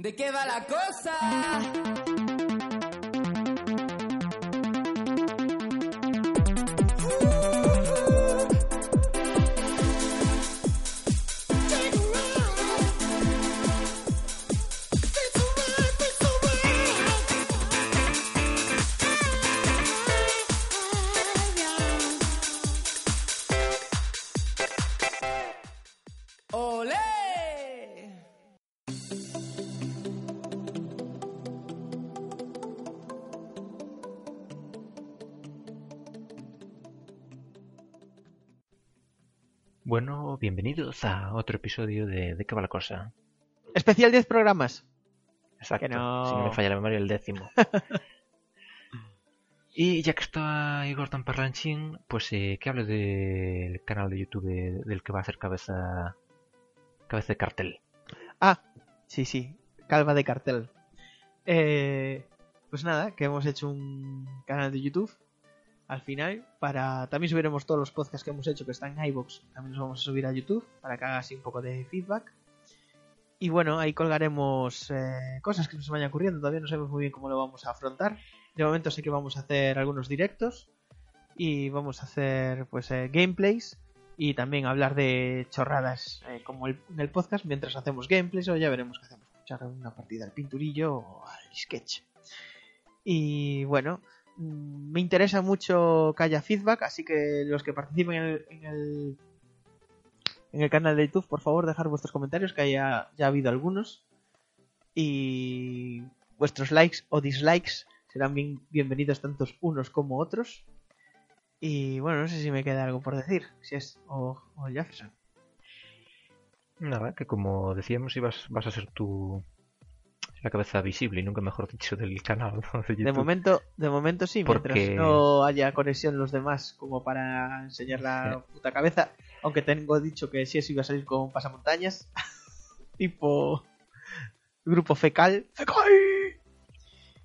¿De qué va la cosa? Bienvenidos a otro episodio de ¿De qué va la cosa? Especial 10 programas. Exacto, Que no- si no me falla la memoria, el décimo. y ya que está Igor tan parlanchín, pues eh, que hable del canal de YouTube de- del que va a hacer cabeza cabeza de cartel. Ah, sí, sí. Calva de cartel. Eh, pues nada, que hemos hecho un canal de YouTube al final para también subiremos todos los podcasts que hemos hecho que están en iBox también los vamos a subir a YouTube para que haga así un poco de feedback. Y bueno ahí colgaremos eh, cosas que nos vayan ocurriendo todavía no sabemos muy bien cómo lo vamos a afrontar. De momento sé que vamos a hacer algunos directos y vamos a hacer pues eh, gameplays y también hablar de chorradas eh, como el, en el podcast mientras hacemos gameplays o ya veremos qué hacemos. Echar una partida al pinturillo o al sketch. Y bueno me interesa mucho que haya feedback así que los que participen en el, en el en el canal de YouTube por favor dejar vuestros comentarios que haya ya ha habido algunos y vuestros likes o dislikes serán bien- bienvenidos tantos unos como otros y bueno, no sé si me queda algo por decir, si es o, o Jefferson. Nada, que como decíamos, ibas, vas a ser tú la cabeza visible y nunca mejor dicho del canal ¿no? de De momento, de momento sí, Porque- mientras no haya conexión los demás como para enseñar la puta cabeza, aunque tengo dicho que si eso iba a salir con pasamontañas, tipo grupo fecal. ¡Fecal!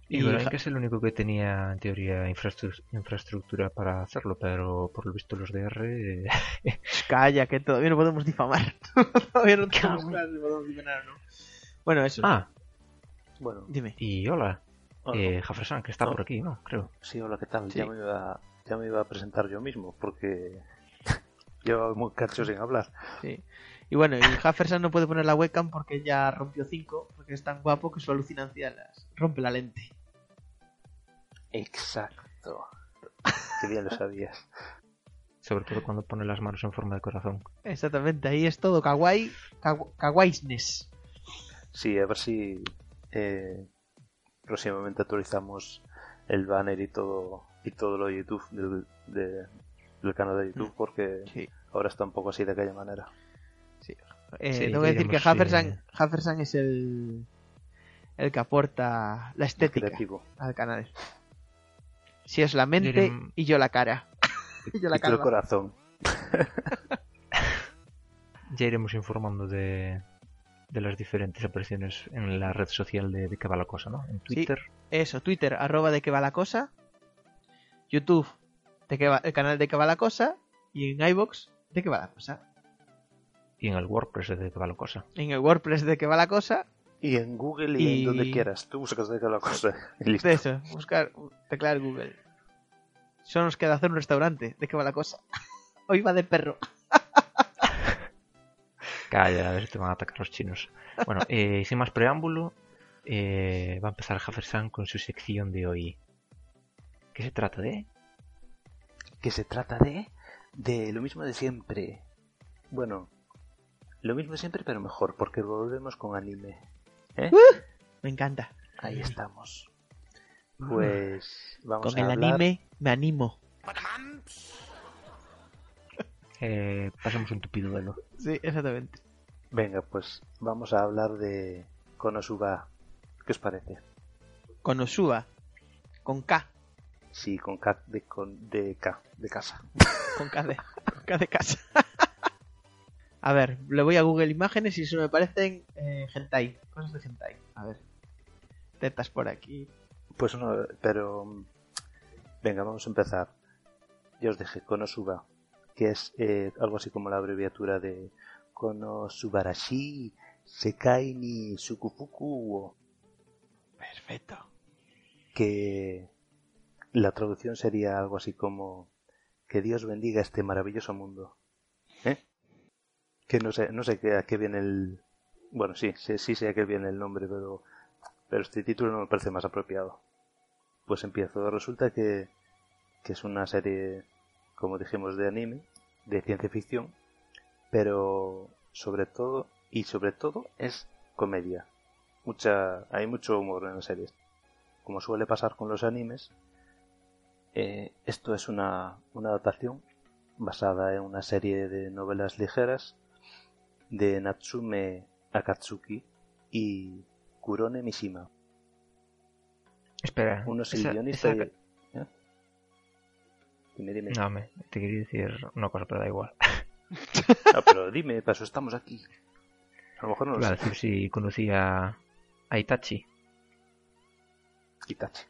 Y Y ja- que es el único que tenía en teoría infraestructura para hacerlo, pero por lo visto los DR... eh, Calla, que todavía no podemos difamar. todavía no si podemos difamar no. Bueno, eso. Ah, Bueno, Dime. y hola, hola. eh, Jefferson, que está por aquí, ¿no? Creo. sí, hola, ¿qué tal? sí. Ya, me iba, ya me iba a presentar yo mismo, porque llevaba muy cacho sin hablar. Sí. Y bueno, y Jefferson no puede poner la webcam porque ya rompió 5, porque es tan guapo que su alucinancia las rompe la lente. Exacto. Qué bien lo sabías. Sobre todo cuando pone las manos en forma de corazón. Exactamente, ahí es todo kawaii. Sí, a ver si eh, próximamente actualizamos el banner y todo y todo lo de YouTube del, de- del canal de YouTube, porque Sí. ahora está un poco así de aquella manera. Eh, Sí, tengo que decir que Jefferson es el, el que aporta la estética Creativo. al canal. Si es la mente Direm- y yo la cara. y yo la Y tú el corazón. Ya iremos informando de, de las diferentes apariciones en la red social de, de que va la cosa, ¿no? En Sí. Twitter. Eso, Twitter, arroba de que va la cosa. YouTube, de que va, el canal de que va la cosa. Y en iBox, de que va la cosa. y en el WordPress de que va la cosa. En el WordPress de que va la cosa. Y en Google y, Y- en donde quieras. Tú buscas de cada cosa. Y listo. De eso, buscar, teclear Google. Solo nos queda hacer un restaurante. ¿De qué va la cosa? Hoy va de perro. Calla, a ver si te van a atacar los chinos. Bueno, eh, sin más preámbulo, eh, va a empezar Jefferson con su sección de hoy. ¿Qué se trata de? que se trata de de lo mismo de siempre. Bueno, lo mismo de siempre pero mejor, porque volvemos con anime. ¿Eh? Me encanta. Ahí estamos. Pues vamos Con a el hablar... anime me animo. Eh, pasemos un tupido velo. Sí, exactamente. Venga, pues vamos a hablar de Konosuba. ¿Qué os parece? Con Osua. Con K. Sí, con K de, con, de K, de casa. Con K de, con K de casa. A ver, le voy a Google Imágenes y se me parecen eh, hentai. Cosas de hentai. A ver. Tetas por aquí. Pues no, pero... Venga, vamos a empezar. Ya os dije Konosuba, que es eh, algo así como la abreviatura de Konosubarashi Sekai ni Sukufuku wo, Perfecto. que la traducción sería algo así como que Dios bendiga este maravilloso mundo. ¿Eh? Que no sé, no sé qué- a qué viene el... Bueno, sí, sí, sí sé a qué viene el nombre, pero, pero este título no me parece más apropiado. Pues empiezo. Resulta que, que es una serie, como dijimos, de anime, de ciencia ficción, pero sobre todo, y sobre todo, es comedia. Mucha, hay mucho humor en las series. Como suele pasar con los animes, eh, esto es una, una adaptación basada en una serie de novelas ligeras de Natsume Akatsuki y Kurone Mishima. Espera. Uno es el esa- guionista esa- y... ¿eh? Dime, dime. No, me, te quería decir una cosa, pero da igual. Ah, pero dime, para eso estamos aquí. A lo mejor no lo a sé. decir si conocía a Itachi. Itachi.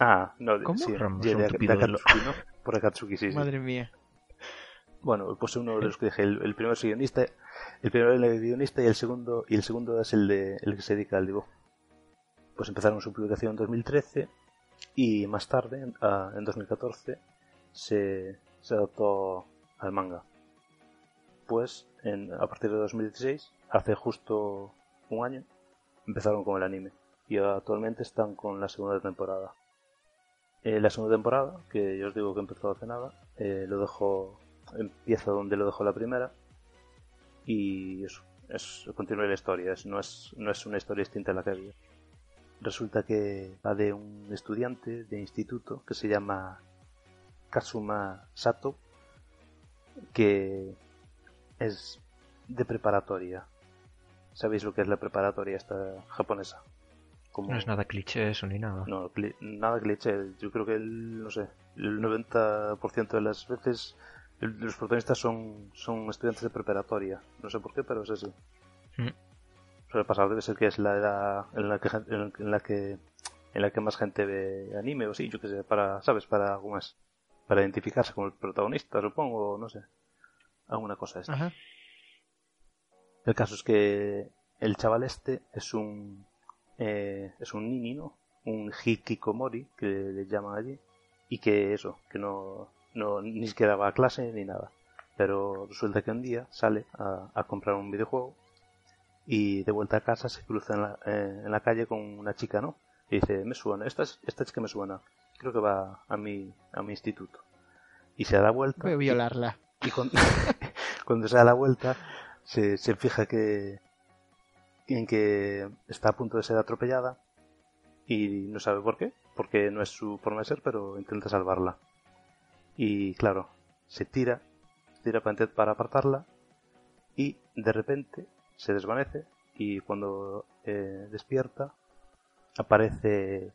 Ah, no, ¿Cómo? sí, Ramos, de, de- Akatsuki, ¿no? Por Akatsuki, sí, sí. Madre mía. Bueno, pues uno de los que dije, el, el primero es el guionista, el primero es el guionista y el segundo y el segundo es el de el que se dedica al dibujo. Pues empezaron su publicación en 2013 y más tarde, en, ah, en 2014, se, se adoptó al manga. Pues a partir de 2016, hace justo un año, empezaron con el anime. Y actualmente están con la segunda temporada. Eh, la segunda temporada, que yo os digo que empezó hace nada, eh, lo dejo empieza donde lo dejó la primera. Y eso es continúa la historia es, no es no es una historia distinta a la que había. Resulta que va de un estudiante de instituto que se llama Kazuma Sato que es de preparatoria sabéis lo que es la preparatoria esta japonesa Como- No es nada cliché eso ni nada. no, cli- nada cliché. Yo creo que el, no sé, el 90% de las veces el- los protagonistas son, son estudiantes de preparatoria. No sé por qué, pero es así. Mm. Debe ser que es la edad en la que, en la que, en la que más gente ve anime o sí, yo qué sé, para, ¿sabes? Para algo más. Para identificarse con el protagonista, supongo, no sé. Alguna cosa esta. Ajá. El caso es que el chaval este es un eh, es un nini, ¿no? Un hikikomori que le llaman allí y que eso, que no, no ni siquiera va a clase ni nada. Pero resulta que un día sale a, a comprar un videojuego y de vuelta a casa se cruza en la, eh, en la calle con una chica, ¿no? Y dice, me suena, esta, es- esta chica me suena, creo que va a mi, a mi instituto. Y se da vuelta. Voy a y- violarla. Y cuando, se da la vuelta se, se fija que en que está a punto de ser atropellada y no sabe por qué, porque no es su forma de ser, pero intenta salvarla. Y claro, se tira, se tira para apartarla y de repente se desvanece y cuando eh, despierta aparece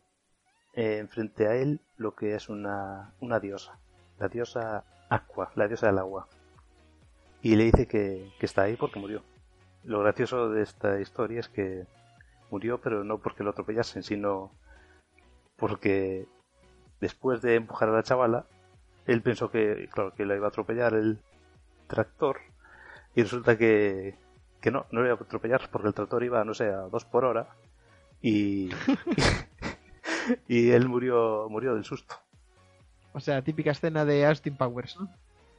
eh, enfrente a él lo que es una, una diosa, la diosa Aqua, la diosa del agua. Y le dice que, que está ahí porque murió. Lo gracioso de esta historia es que murió, pero no porque lo atropellasen, sino porque después de empujar a la chavala, él pensó que, claro, que la iba a atropellar el tractor, y resulta que, que no, no le iba a atropellar porque el tractor iba, no sé, a dos por hora, y, y él murió, murió del susto. O sea, típica escena de Austin Powers, ¿no?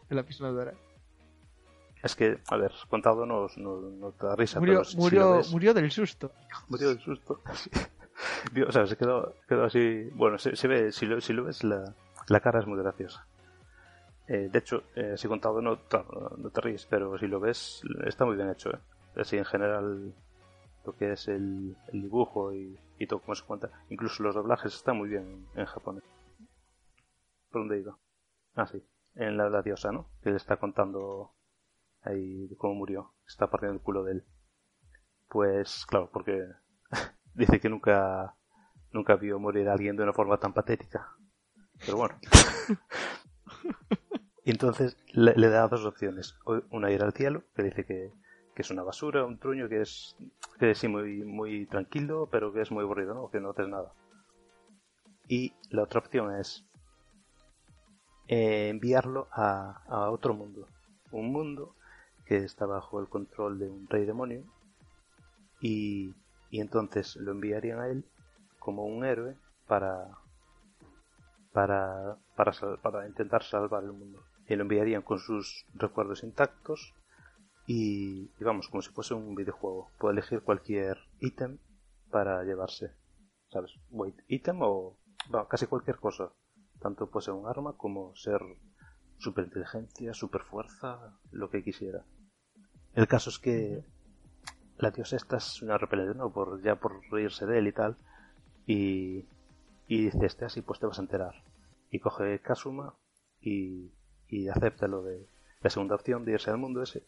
De la pisonadora. Es que, a ver, contado no, no, no te da risa, Murió, pero si- si murió, ves- murió del susto. murió del susto. O sea, se quedó, quedó así. Bueno, se, se ve, si lo, si lo ves, la, la cara es muy graciosa. Eh, de hecho, eh, así contado, no, no, te ríes, pero si lo ves, está muy bien hecho. ¿eh? Así en general, lo que es el, el dibujo y, y todo como se cuenta. Incluso los doblajes están muy bien en, en japonés. ¿Por dónde iba? Ah, sí. En la, la diosa, ¿no? Que le está contando ahí cómo murió. Está partiendo el culo de él. Pues, claro, porque dice que nunca, nunca vio morir a alguien de una forma tan patética. Pero bueno. Y entonces le, le da dos opciones. Una ir al cielo, que dice que, que es una basura, un truño, que es, que es sí, muy, muy tranquilo, pero que es muy aburrido, ¿no? Que no haces nada. Y la otra opción es eh, enviarlo a, a otro mundo. Un mundo que está bajo el control de un rey demonio y, y entonces lo enviarían a él como un héroe para para, para, para intentar salvar el mundo. Y lo enviarían con sus recuerdos intactos y, vamos, como si fuese un videojuego. Puede elegir cualquier ítem para llevarse, ¿sabes? Wait, ítem o casi cualquier cosa. Tanto ser un arma como ser superinteligencia, superfuerza, lo que quisiera. El caso es que la diosa esta es una repelente, ¿no? Por, ya por reírse de él y tal. Y, y dice, este así pues te vas a enterar. Y coge Kasuma y, y acepta lo de la segunda opción de irse al mundo ese.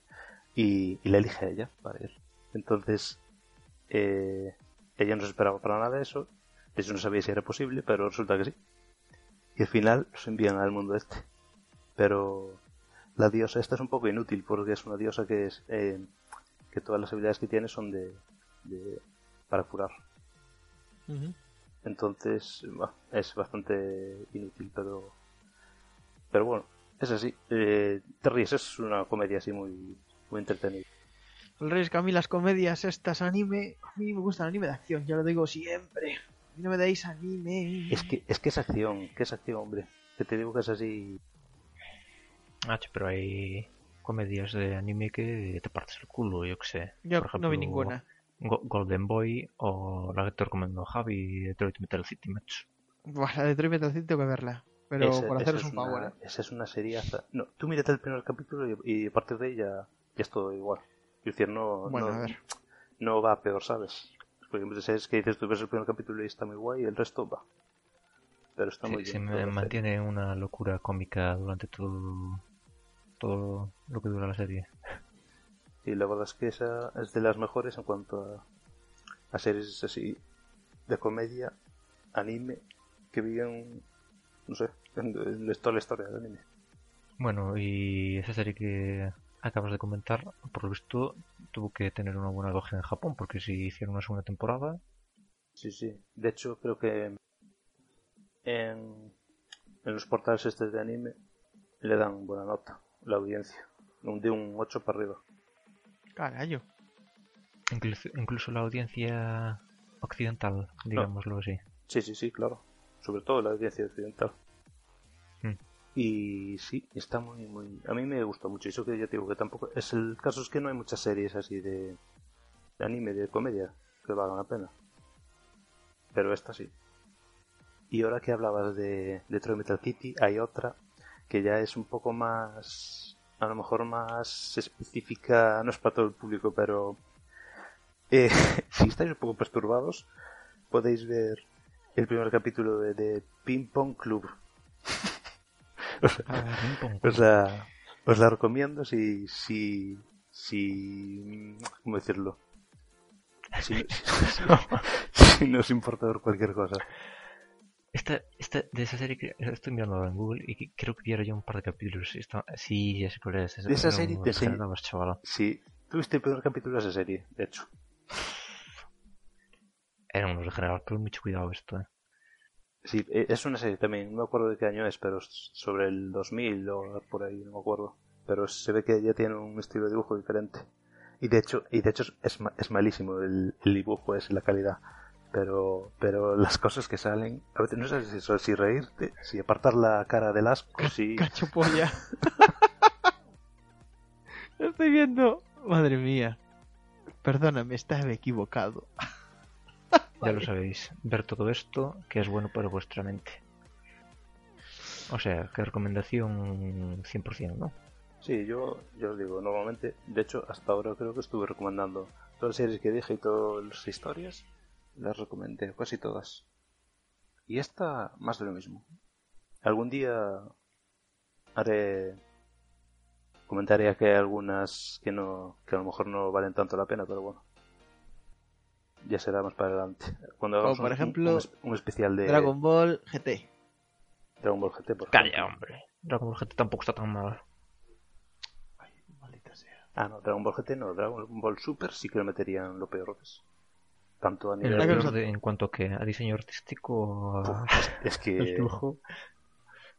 Y, y la elige a ella para ir. Entonces, eh, ella no se esperaba para nada eso. De hecho, no sabía si era posible, pero resulta que sí. Y al final los envían al mundo este. Pero la diosa esta es un poco inútil porque es una diosa que es eh, que todas las habilidades que tiene son de, de para curar. Entonces, es bastante inútil, pero. Pero bueno, es así. Eh, te ríes, es una comedia así muy, muy entretenida. El rey es que a mí las comedias estas anime, a mí me gusta el anime de acción, ya lo digo siempre. No me dais anime. Es que, es que es acción, que es acción, hombre. Que te digo que es así. Ah, pero hay comedias de anime que te partes el culo, yo que sé. Yo Por no vi ejemplo, ninguna. Go- Golden Boy o la que te recomendó Javi, Detroit Metal City Match. Buah, la de Troy Metal City tengo que verla. Pero Ese- por esa haceros es un una- ¿eh? Esa es una seriaza. No, tú mírate el primer capítulo y, y a partir de ahí ya, ya es todo igual. Es decir, no, Bueno, no, a ver. no va a peor, ¿sabes? Porque muchas veces que dices tú ves el primer capítulo y está muy guay y el resto va. Pero está muy Sí, bien. se me mantiene una locura cómica durante todo, todo lo que dura la serie. Y la verdad es que esa es de las mejores en cuanto a, a series así de comedia, anime, que viven, no sé, en, en toda la historia del anime. Bueno, y esa serie que acabas de comentar, por lo visto, tuvo que tener una buena acogida en Japón, porque si hicieron una segunda temporada, Sí, sí. De hecho, creo que en, en los portales estos de anime le dan buena nota, la audiencia. Un- De un 8 para arriba. Carayo. incluso, incluso la audiencia occidental, digámoslo así. Sí, sí, sí, claro. Sobre todo la audiencia occidental. Y sí, está muy, muy... A mí me gusta mucho. Eso que ya te digo que tampoco... Es el caso es que no hay muchas series así de, anime, de comedia, que valgan la pena. Pero esta sí. Y ahora que hablabas de, de Troy Metal City, hay otra que ya es un poco más... A lo mejor más específica, no es para todo el público, pero... eh, si estáis un poco perturbados, podéis ver el primer capítulo de, de Ping Pong Club. Ah, ping pong. O sea, os la recomiendo si, si, si, ¿cómo decirlo? Si, no- si no os importa ver cualquier cosa. Esta, esta, de esa serie que estoy mirando ahora en Google y creo que vieron ya un par de capítulos. Esta, sí, ya sé cuál es. De esa Era serie un degenerado, chaval. Si tuviste el primer capítulo de esa serie, de hecho. Eran unos degenerados, pero mucho cuidado esto, eh. Sí, eh, es una serie también, no me acuerdo de qué año es, pero sobre el 2000 o por ahí, no me acuerdo. Pero se ve que ya tiene un estilo de dibujo diferente. Y de hecho, y de hecho es, es malísimo el, el dibujo, es la calidad. Pero, pero las cosas que salen, a veces no sé si, eso- si reírte, si apartar la cara del asco, si... Cacho polla. Estoy viendo. Madre mía. Perdóname, estaba equivocado. Ya lo sabéis. Ver todo esto que es bueno para vuestra mente. O sea, que recomendación 100%, ¿no? Sí, yo, yo os digo, normalmente, de hecho, hasta ahora creo que estuve recomendando todas las series que dije y todas las historias, las recomendé, casi todas. Y esta, más de lo mismo. Algún día haré. Comentaré que hay algunas que no, que a lo mejor no valen tanto la pena, pero bueno. Ya será más para adelante. Cuando hagamos por un- ejemplo, un, un especial de Dragon Ball GT. Dragon Ball GT, por Calla, ejemplo. hombre. Dragon Ball GT tampoco está tan mal. Maldita sea. Ah, no, Dragon Ball GT no, Dragon Ball Super sí que lo meterían lo peor que es. Tanto a El nivel de- en cuanto a que a diseño artístico, a, Es que dibujo.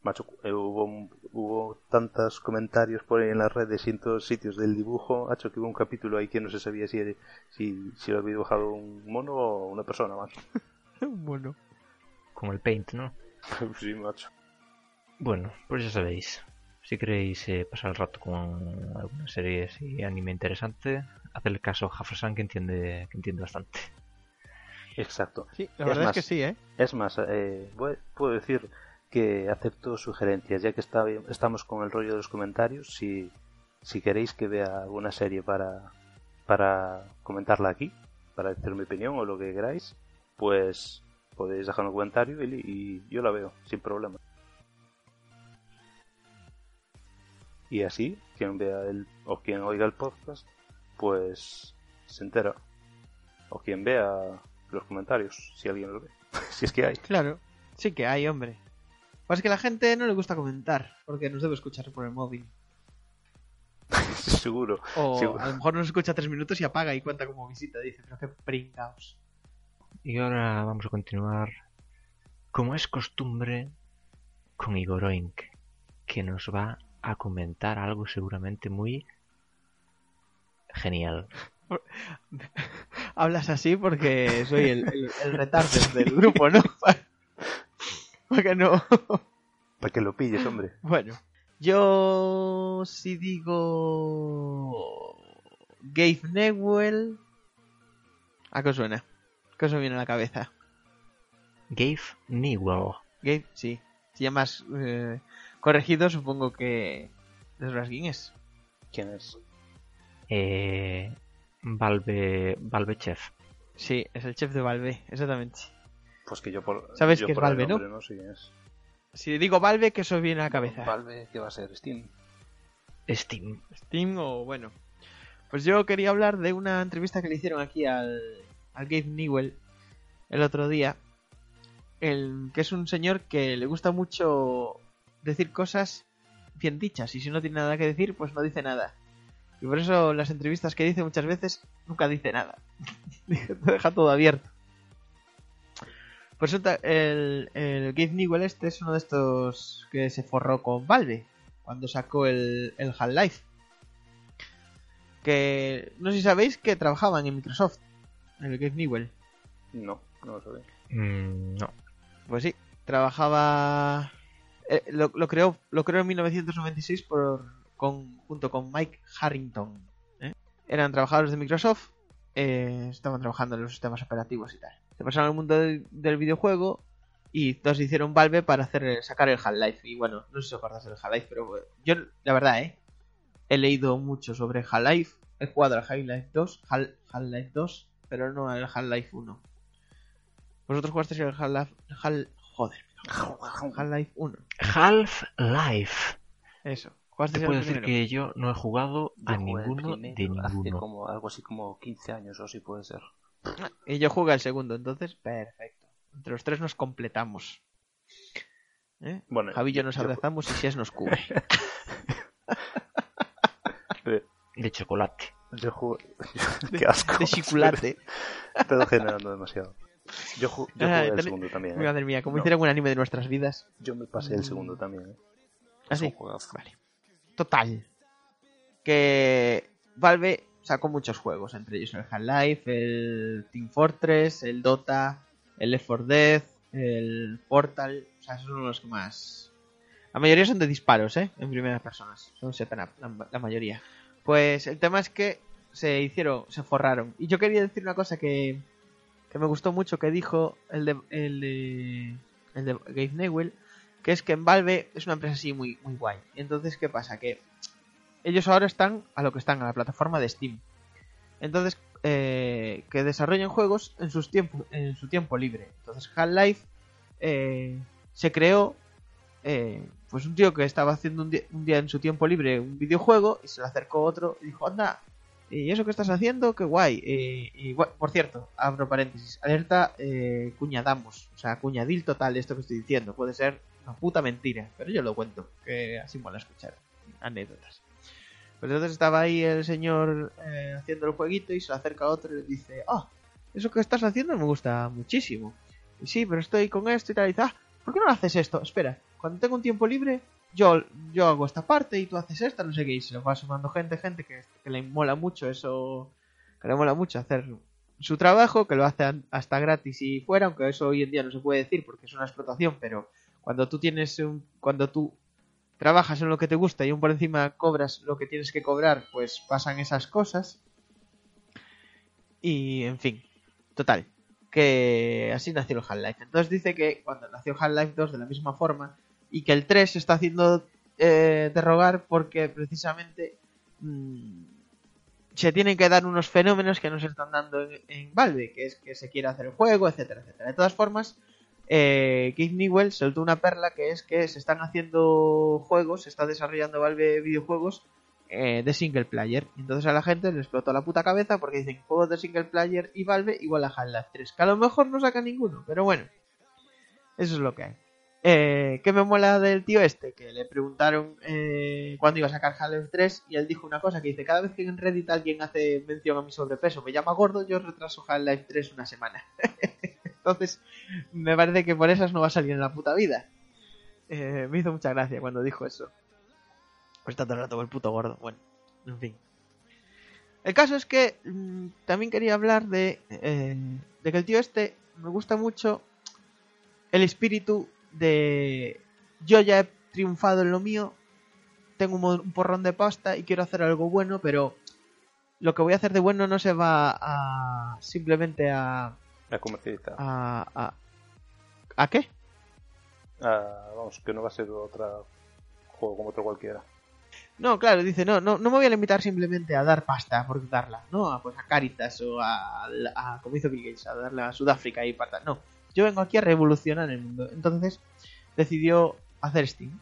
Macho, eh, hubo, hubo tantos comentarios por ahí en las redes y en todos sitios del dibujo, macho, que hubo un capítulo ahí que no se sabía si, si, si lo había dibujado un mono o una persona, macho. bueno. Con el paint, ¿no? sí, macho. Bueno, pues ya sabéis. Si queréis eh, pasar el rato con alguna serie y anime interesante, hacedle caso a Jafferson que entiende, que entiende bastante. Exacto. Sí, la Es verdad más, es que sí, ¿eh? Es más, eh, voy- puedo decir que acepto sugerencias, ya que está, estamos con el rollo de los comentarios. Si, si queréis que vea alguna serie para, para comentarla aquí, para decir mi opinión o lo que queráis, pues podéis dejar un comentario y, y yo la veo sin problema. Y así, quien vea el o quien oiga el podcast, pues se entera. O quien vea los comentarios, si alguien lo ve. si es que hay. Claro. Sí que hay, hombre. Pues es que a la gente no le gusta comentar, porque nos debe escuchar por el móvil. Seguro. O a lo mejor nos escucha tres minutos y apaga y cuenta como visita. Dice, pero qué pringaos. Y ahora vamos a continuar, como es costumbre, con Igoroink, que nos va a comentar algo seguramente muy genial. Hablas así porque soy el, el, el retarder del grupo, ¿no? Para que no. Para que lo pilles, hombre. Bueno, yo si digo Gabe Newell, ¿a qué os suena? ¿Qué os viene a la cabeza? Gabe Newell. Gabe, sí. Si llamas eh, corregido, supongo que de los Guinness. ¿Quién es? Eh, Valve, Valve Chef. Sí, es el chef de Valve, exactamente. Pues que yo por. ¿Sabes yo que es por Valve, no? nombre no sé quién es. Si digo Valve, ¿qué os viene a la cabeza? Valve, ¿qué va a ser? Steam. Steam. Steam o bueno. Pues yo quería hablar de una entrevista que le hicieron aquí al, al Gabe Newell el otro día. El, que es un señor que le gusta mucho decir cosas bien dichas y si no tiene nada que decir, pues no dice nada. Y por eso las entrevistas que dice muchas veces nunca dice nada. Deja todo abierto. Por eso el, el Gabe Newell este es uno de estos que se forró con Valve cuando sacó el, el Half-Life. Que no sé si sabéis que trabajaban en Microsoft, el Gabe Newell. No, no lo sabía. Mm, no. Pues sí, trabajaba. eh, lo, lo creó, lo creó en 1996 por, con, junto con Mike Harrington. ¿eh? Eran trabajadores de Microsoft, eh, estaban trabajando en los sistemas operativos y tal. Se pasaron al mundo del, del videojuego y todos hicieron Valve para hacer sacar el Half-Life. Y bueno, no sé si os acordáis del Half-Life, pero yo, la verdad, ¿eh? he leído mucho sobre Half-Life. He jugado al Half-Life 2, Hal- Half-Life 2, pero no al Half-Life 1. ¿Vosotros jugasteis el Half-Life? Hal- Joder, Half-Life 1. Half-Life. Eso. Te ¿Jugasteis puedo decir primero? que yo no he jugado a Yo ninguno de primero Hace ninguno. como algo así como 15 años o así puede ser. Y yo jugué al segundo, entonces, perfecto. Entre los tres nos completamos. ¿Eh? Bueno, Javi y yo nos yo- abrazamos y Sies nos cubre. De chocolate. Yo jugué. Qué asco. De chocolate. Estoy generando demasiado. Yo, ju- yo Ah, jugué el segundo también. ¿eh? Madre mía, como No. hicieran un anime de nuestras vidas. Yo me pasé el segundo también. ¿eh? Vale. Total. Que Valve sacó muchos juegos, entre ellos el Half-Life, el Team Fortress, el Dota, el Left 4 Dead, el Portal. O sea, esos son los que más. La mayoría son de disparos, ¿eh? En primeras personas. Son setup, la, la mayoría. Pues el tema es que se hicieron, se forraron. Y yo quería decir una cosa que, que me gustó mucho que dijo el de, el de, el de Gabe Newell, que es que en Valve es una empresa así muy, muy guay. Entonces, ¿qué pasa? Que ellos ahora están a lo que están, a la plataforma de Steam. Entonces, eh, que desarrollan juegos en, sus tiempos, en su tiempo libre. Entonces, Half-Life eh, se creó, eh, pues un tío que estaba haciendo un día, en su tiempo libre un videojuego y se le acercó otro y dijo, anda, ¿y eso que estás haciendo? Qué guay. Y, gua- por cierto, abro paréntesis, alerta eh, cuñadamos, o sea, cuñadil total esto que estoy diciendo. Puede ser una puta mentira, pero yo lo cuento, que así mola escuchar anécdotas. Pues entonces estaba ahí el señor eh, haciendo el jueguito y se le acerca otro y le dice, ah, eso que estás haciendo me gusta muchísimo. Y sí, pero estoy con esto y tal. Y dice, ah, ¿por qué no haces esto? Espera, cuando tengo un tiempo libre, yo, yo hago esta parte y tú haces esta, no sé qué, y se lo va sumando gente, gente que, que le mola mucho eso, que le mola mucho hacer su trabajo, que lo hace hasta gratis y fuera, aunque eso hoy en día no se puede decir porque es una explotación, pero cuando tú tienes un, cuando tú trabajas en lo que te gusta y aún por encima cobras lo que tienes que cobrar, pues pasan esas cosas. Y en fin, total, que así nació el Half-Life. Entonces dice que cuando nació Half-Life 2 de la misma forma y que el 3 se está haciendo eh, derrogar porque precisamente mm, se tienen que dar unos fenómenos que no se están dando en, en Valve, que es que se quiere hacer el juego, etcétera, etcétera. De todas formas, eh, Keith Newell soltó una perla que es que se están haciendo juegos, se está desarrollando Valve videojuegos eh, de single player. Entonces a la gente le explotó la puta cabeza porque dicen juegos de single player y Valve igual a Half-Life 3. Que a lo mejor no saca ninguno, pero bueno, eso es lo que hay. Eh, ¿Qué me mola del tío este? Que le preguntaron eh, cuándo iba a sacar Half-Life 3 y él dijo una cosa que dice, cada vez que en Reddit alguien hace mención a mi sobrepeso, me llama gordo, yo retraso Half-Life 3 una semana. Entonces, me parece que por esas no va a salir en la puta vida. Eh, me hizo mucha gracia cuando dijo eso. Pues está todo el rato con el puto gordo. Bueno, en fin. El caso es que mm, también quería hablar de, eh, de que el tío este me gusta mucho el espíritu de yo ya he triunfado en lo mío, tengo un, un porrón de pasta y quiero hacer algo bueno, pero lo que voy a hacer de bueno no se va a simplemente a Comercialidad. a, a, ¿a qué? Ah, vamos, que no va a ser otro juego como otro cualquiera. No, claro, dice, no, no, no me voy a limitar simplemente a dar pasta por darla, no, a, pues a Caritas o a, a- como hizo Bill Gates, a darle a Sudáfrica y para no, yo vengo aquí a revolucionar el mundo. Entonces decidió hacer Steam.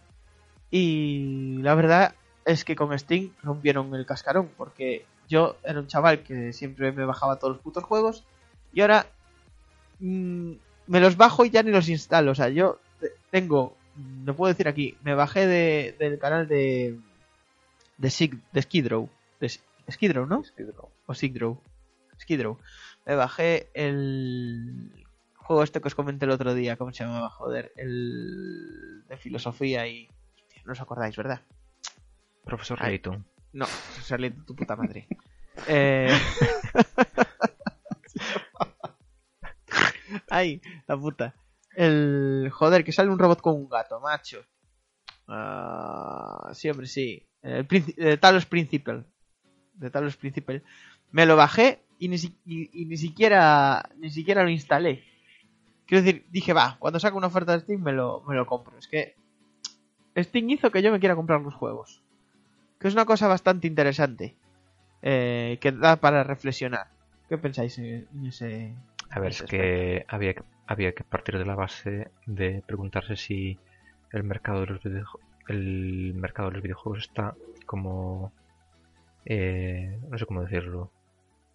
Y la verdad es que con Steam rompieron el cascarón, porque yo era un chaval que siempre me bajaba todos los putos juegos y ahora mm, me los bajo y ya ni los instalo. O sea, yo te- tengo, no puedo decir aquí, me bajé de, del canal de de, Sig, de Skidrow, de Skidrow, ¿no? O Sigdrow. Skidrow. Me bajé el juego este que os comenté el otro día, ¿cómo se llamaba? Joder, el de filosofía y... No os acordáis, ¿verdad? Profesor Ay. Layton. No, salí de tu puta madre. eh... Ay, la puta. El... Joder, que sale un robot con un gato, macho. Ah, sí, hombre, sí. El de Talos Principal. De Talos Principal. Me lo bajé y ni, y- ni siquiera ni siquiera lo instalé. Quiero decir, dije, va, cuando saque una oferta de Steam me lo, me lo compro. Es que Steam hizo que yo me quiera comprar los juegos. Que es una cosa bastante interesante. eh, que da para reflexionar. ¿Qué pensáis en, en ese... A ver, es que había, que había que partir de la base de preguntarse si el mercado de los videojuegos, el mercado de los videojuegos está como eh, no sé cómo decirlo.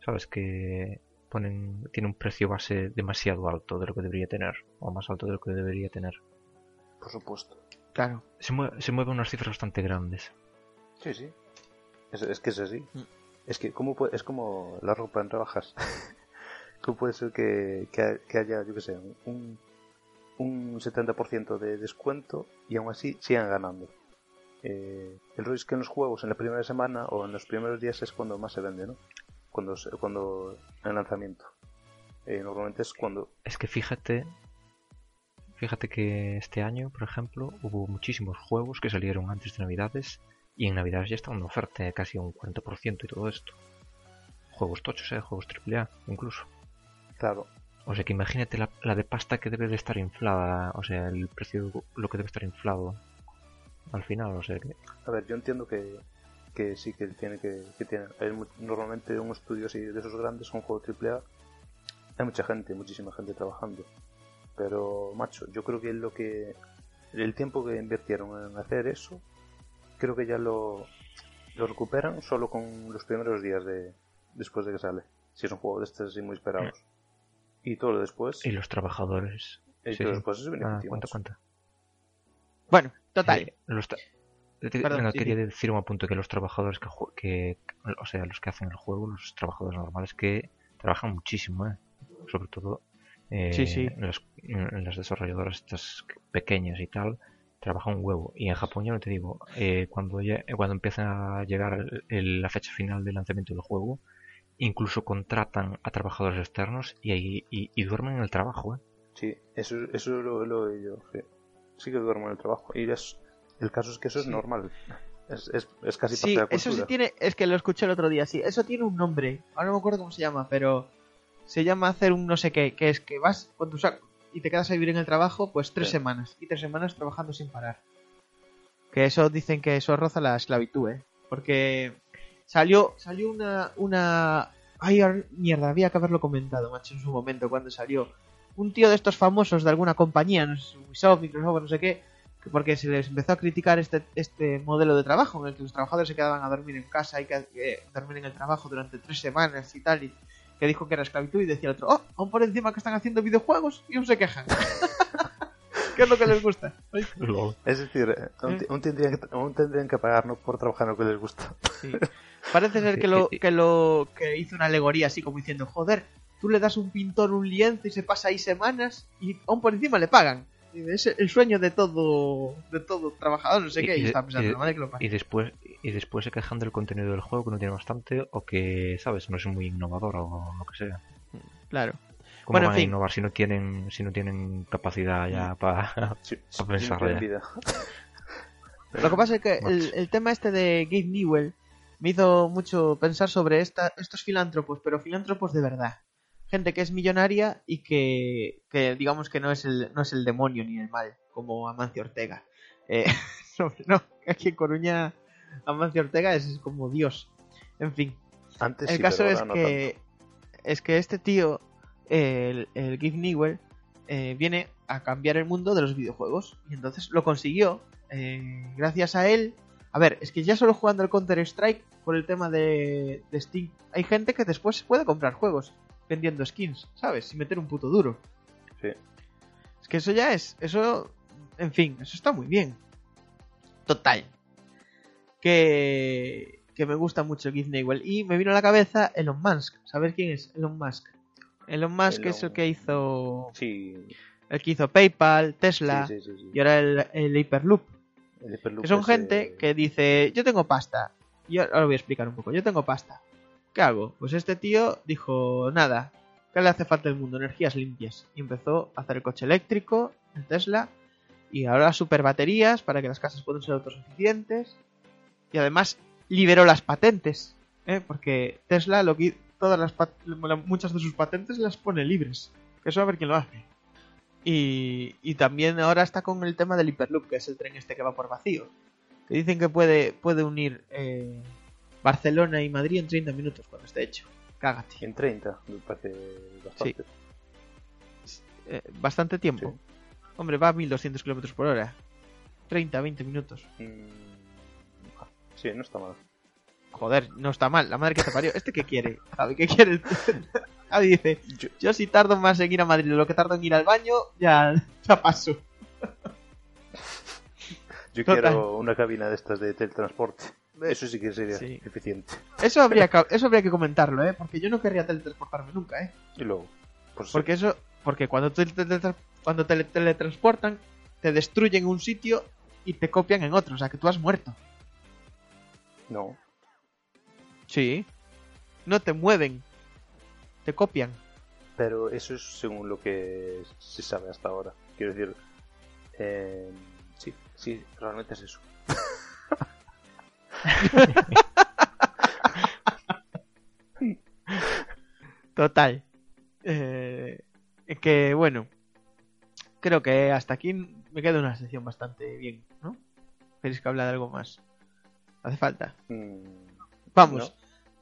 Sabes que ponen tiene un precio base demasiado alto de lo que debería tener o más alto de lo que debería tener. Por supuesto. Claro. Se, mue- se mueven unas cifras bastante grandes. Sí, sí. Es, es que es así. Mm. Es que ¿cómo puede- es como la ropa en rebajas. ¿Cómo puede ser que, que, ha- que haya, yo qué sé, un, un 70% de descuento y aún así sigan ganando? Eh, el rollo es que en los juegos, en la primera semana o en los primeros días es cuando más se vende, ¿no? Cuando, cuando en lanzamiento. Eh, normalmente es cuando... Es que fíjate, fíjate que este año, por ejemplo, hubo muchísimos juegos que salieron antes de Navidades y en Navidades ya estaban en oferta de casi un 40% y todo esto. Juegos tochos, ¿eh? Juegos AAA, incluso. Claro, O sea que imagínate la, la de pasta que debe de estar inflada, o sea, el precio, lo que debe estar inflado al final, o sea que... A ver, yo entiendo que, que sí que tiene que, que tiene. hay normalmente un estudio así de esos grandes, un juego AAA, hay mucha gente, muchísima gente trabajando. Pero, macho, yo creo que lo que el tiempo que invirtieron en hacer eso, creo que ya lo, lo recuperan solo con los primeros días de después de que sale. Si es un juego de estos así muy esperados. Y todo lo después, Y los trabajadores... y sí, todo sí. después es Ah, cuenta, cuenta. Bueno, total. Eh, los Perdón, venga, sí, quería sí. decir un apunto que los trabajadores que, ju- que, o sea, los que hacen el juego, los trabajadores normales que trabajan muchísimo, ¿eh? sobre todo eh, Sí, las, en las desarrolladoras estas pequeñas y tal, trabaja un huevo. Y en Japón ya no te digo, eh, cuando, ya- eh, cuando empieza a llegar el- el- la fecha final del lanzamiento del juego, incluso contratan a trabajadores externos y, ahí- y, y duermen en el trabajo. ¿eh? Sí, eso, eso lo, lo he yo. Sí. sí que duermo en el trabajo. Y es, el caso es que eso es normal. Es, es, es casi Sí, parte de la eso sí tiene. Es que lo escuché el otro día, sí. Eso tiene un nombre. Ahora no me acuerdo cómo se llama, pero. Se llama hacer un no sé qué. Que es que vas con tu saco y te quedas a vivir en el trabajo, pues tres Sí. semanas. Y tres semanas trabajando sin parar. Que eso dicen que eso roza la esclavitud, ¿eh? Porque salió salió una. una... Ay, mierda, había que haberlo comentado, macho, en su momento, cuando salió. Un tío de estos famosos de alguna compañía, no sé, Ubisoft, Microsoft, no sé qué, que porque se les empezó a criticar este, este modelo de trabajo en el que los trabajadores se quedaban a dormir en casa y que eh, dormir en el trabajo durante tres semanas y tal, y que dijo que era esclavitud y decía el otro, oh, aún por encima que están haciendo videojuegos y aún se quejan. ¿Qué es lo que les gusta? Es decir, eh, aún, ¿Eh? aún tendrían que, aún tendrían que pagarnos por trabajar en lo que les gusta. sí. Parece ser que lo, que lo que hizo una alegoría así como diciendo, joder, tú le das un pintor un lienzo y se pasa ahí semanas y aún por encima le pagan. Y Es el sueño de todo de todo trabajador, no sé Y- qué, y, y- está pensando, y- la madre que lo parió. Y después, y después se quejan del contenido del juego que no tiene bastante o que, ¿sabes? No es muy innovador o lo que sea. Claro. ¿Cómo Bueno, en van fin. a innovar si no tienen, si no tienen capacidad ya para... Sí, pensar ya. Lo que pasa es que el, el tema este de Gabe Newell me hizo mucho pensar sobre esta, estos filántropos, pero filántropos de verdad. Gente que es millonaria y que, que digamos que no es, el, no es el demonio ni el mal, como Amancio Ortega. Eh, no, no, aquí en Coruña Amancio Ortega es como Dios. En fin, Antes el sí, caso es no que es que este tío, el, el Gabe Newell, eh, viene a cambiar el mundo de los videojuegos y entonces lo consiguió eh, gracias a él. A ver, es que ya solo jugando al Counter Strike por el tema de, de Steam, hay gente que después puede comprar juegos vendiendo skins, ¿sabes? Sin meter un puto duro. Sí. Es que eso ya es, eso, en fin, eso está muy bien. Total. Que, que me gusta mucho Keith Newell. Y me vino a la cabeza Elon Musk. ¿Sabes quién es Elon Musk? Elon Musk es el que hizo Sí, el que hizo PayPal, Tesla sí, sí, sí. y ahora el, el Hyperloop. Que son gente que dice, yo tengo pasta. Yo ahora voy a explicar un poco. Yo tengo pasta. ¿Qué hago? Pues este tío dijo, nada, ¿qué le hace falta al mundo? Energías limpias. Y empezó a hacer el coche eléctrico, el Tesla, y ahora super baterías para que las casas puedan ser autosuficientes. Y además liberó las patentes, ¿eh? porque Tesla lo que todas las muchas de sus patentes las pone libres. Que eso a ver quién lo hace. Y, y también ahora está con el tema del Hyperloop, que es el tren este que va por vacío. Que dicen que puede, puede unir eh, Barcelona y Madrid en 30 minutos cuando esté hecho. Cágate. En 30, me parece bastante. Eh, bastante tiempo. Sí. Hombre, va a 1200 kilómetros por hora. 30, 20 minutos. Mm, Sí, no está mal. Joder, no está mal. La madre que te parió. ¿Este qué quiere? Javi, ¿qué quiere? Javi dice: Yo- Yo si tardo más en ir a Madrid lo que tardo en ir al baño, ya, ya paso. Yo Total. quiero una cabina de estas de teletransporte. Eso sí que sería sí. eficiente. Eso habría, que, eso habría que comentarlo, ¿eh? Porque yo no querría teletransportarme nunca, ¿eh? Y luego, pues Porque eso, porque cuando te, te- te- cuando te teletransportan, te destruyen un sitio y te copian en otro, o sea que tú has muerto. no. Sí. No te mueven, te copian. Pero eso es según lo que se sabe hasta ahora. Quiero decir, eh, sí, sí, realmente es eso. Total. Eh, que bueno, creo que hasta aquí me queda una sección bastante bien, ¿no? ¿Queréis que hable de algo más? ¿Hace falta? Mm, Vamos,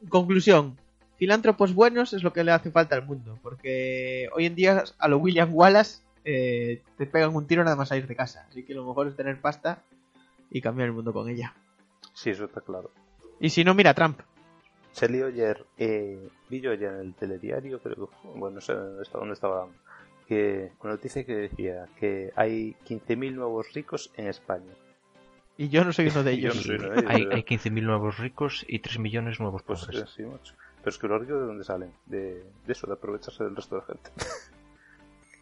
conclusión. Filántropos buenos es lo que le hace falta al mundo, porque hoy en día a lo William Wallace eh, te pegan un tiro nada más salir de casa, así que lo mejor es tener pasta y cambiar el mundo con ella. Sí, eso está claro. Y si no, mira Trump. Salió ayer, eh, vi yo ayer en el telediario, creo que fue, bueno, no sé dónde estaba, que una noticia que decía que hay 15.000 nuevos ricos en España. Y yo no soy uno de Yo ellos. no soy uno de ellos. Hay, pero- hay 15.000 nuevos ricos y 3 millones nuevos Pues pobres. eh, sí. Pero es que los ricos de dónde salen? De, de eso, de aprovecharse del resto de la gente.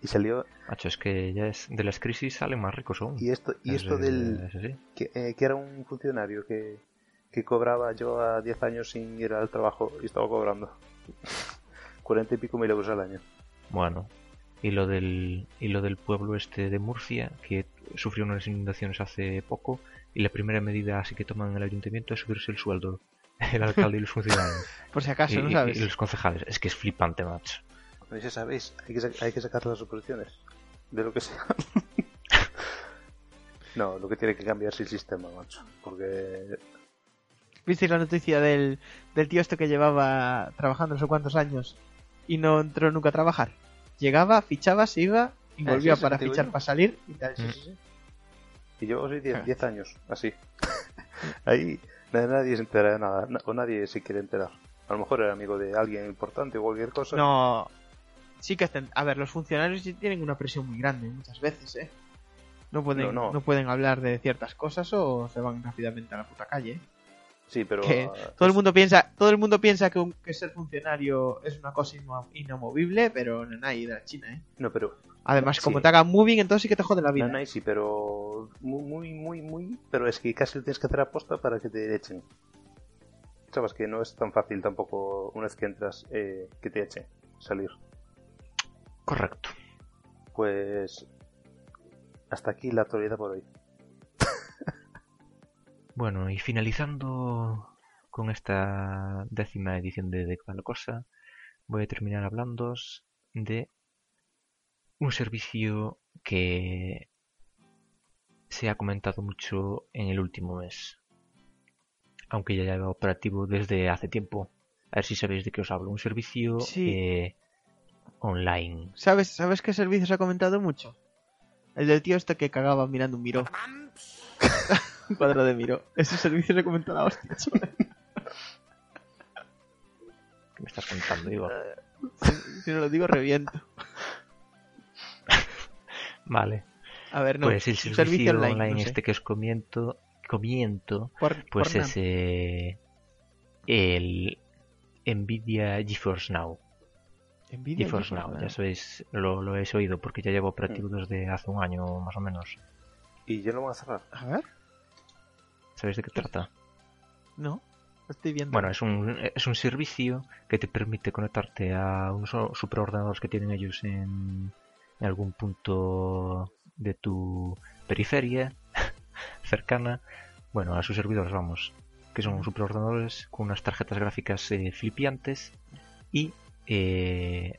Y salió. Macho, es que ya es de las crisis salen más ricos aún. Y esto, y Es- esto del. es así. Que, eh, que era un funcionario que, que cobraba yo a 10 años sin ir al trabajo y estaba cobrando 40 y pico mil euros al año. Bueno, y lo del y lo del pueblo este de Murcia que sufrió unas inundaciones hace poco y la primera medida así que toman en el ayuntamiento es subirse el sueldo el alcalde y los funcionarios Por si acaso, y, ¿no sabes? y los concejales. Es que es flipante, macho. No sé si sabéis, hay que, hay que sacar las oposiciones de lo que sea. no, lo que tiene que cambiar es el sistema, macho. Porque ¿Viste la noticia del, del tío este que llevaba trabajando no sé cuántos años y no entró nunca a trabajar? Llegaba, fichaba, se iba y Ah, volvía sí, sí, para fichar, yo. para salir y tal. Sí, Mm. sí, sí. Y yo soy 10 Ah. 10 años, así. Ahí nadie se entera de nada, na- o nadie se quiere enterar. A lo mejor era amigo de alguien importante o cualquier cosa. No. Sí que hacen. A ver, los funcionarios tienen una presión muy grande muchas veces, ¿eh? No pueden, No, no, no. pueden hablar de ciertas cosas o se van rápidamente a la puta calle. Sí, pero. Que ah, todo el mundo piensa, todo el mundo piensa que, un- que ser funcionario es una cosa inamovible, pero no nadie de la China, ¿eh? No, pero. Además, como Sí. te hagan moving, entonces sí que te jode la vida. No, no, sí, pero. Muy, muy, muy, muy. Pero es que casi lo tienes que hacer aposta para que te echen. Sabes que no es tan fácil tampoco, una vez que entras, eh, que te echen. Salir. Correcto. Pues. Hasta aquí la actualidad por hoy. Bueno, y finalizando con esta décima edición de De Cada Cosa, voy a terminar hablando de un servicio que se ha comentado mucho en el último mes. Aunque ya lleva operativo desde hace tiempo. A ver si sabéis de qué os hablo. Un servicio Sí. eh, online. ¿Sabes, ¿Sabes qué servicio se ha comentado mucho? El del tío este que cagaba mirando un miro. un cuadro de miro. Ese servicio se ha comentado la hostia, chaval. ¿Qué me estás contando, Igor? Si, si no lo digo, reviento. Vale. A ver, no. pues el servicio, servicio online, online, no sé. este que os comiento, comiento Por- pues por es eh, el Nvidia GeForce Now. Nvidia GeForce GeForce Now, ya sabéis, lo, lo habéis oído porque ya llevo operativo Mm. desde hace un año más o menos. Y yo lo voy a cerrar. A ver, ¿Sabéis de qué trata? no. Estoy viendo. Bueno, es un, es un servicio que te permite conectarte a unos superordenadores que tienen ellos en, en algún punto de tu periferia cercana. Bueno, a sus servidores, vamos. Que son superordenadores con unas tarjetas gráficas eh, flipiantes y eh,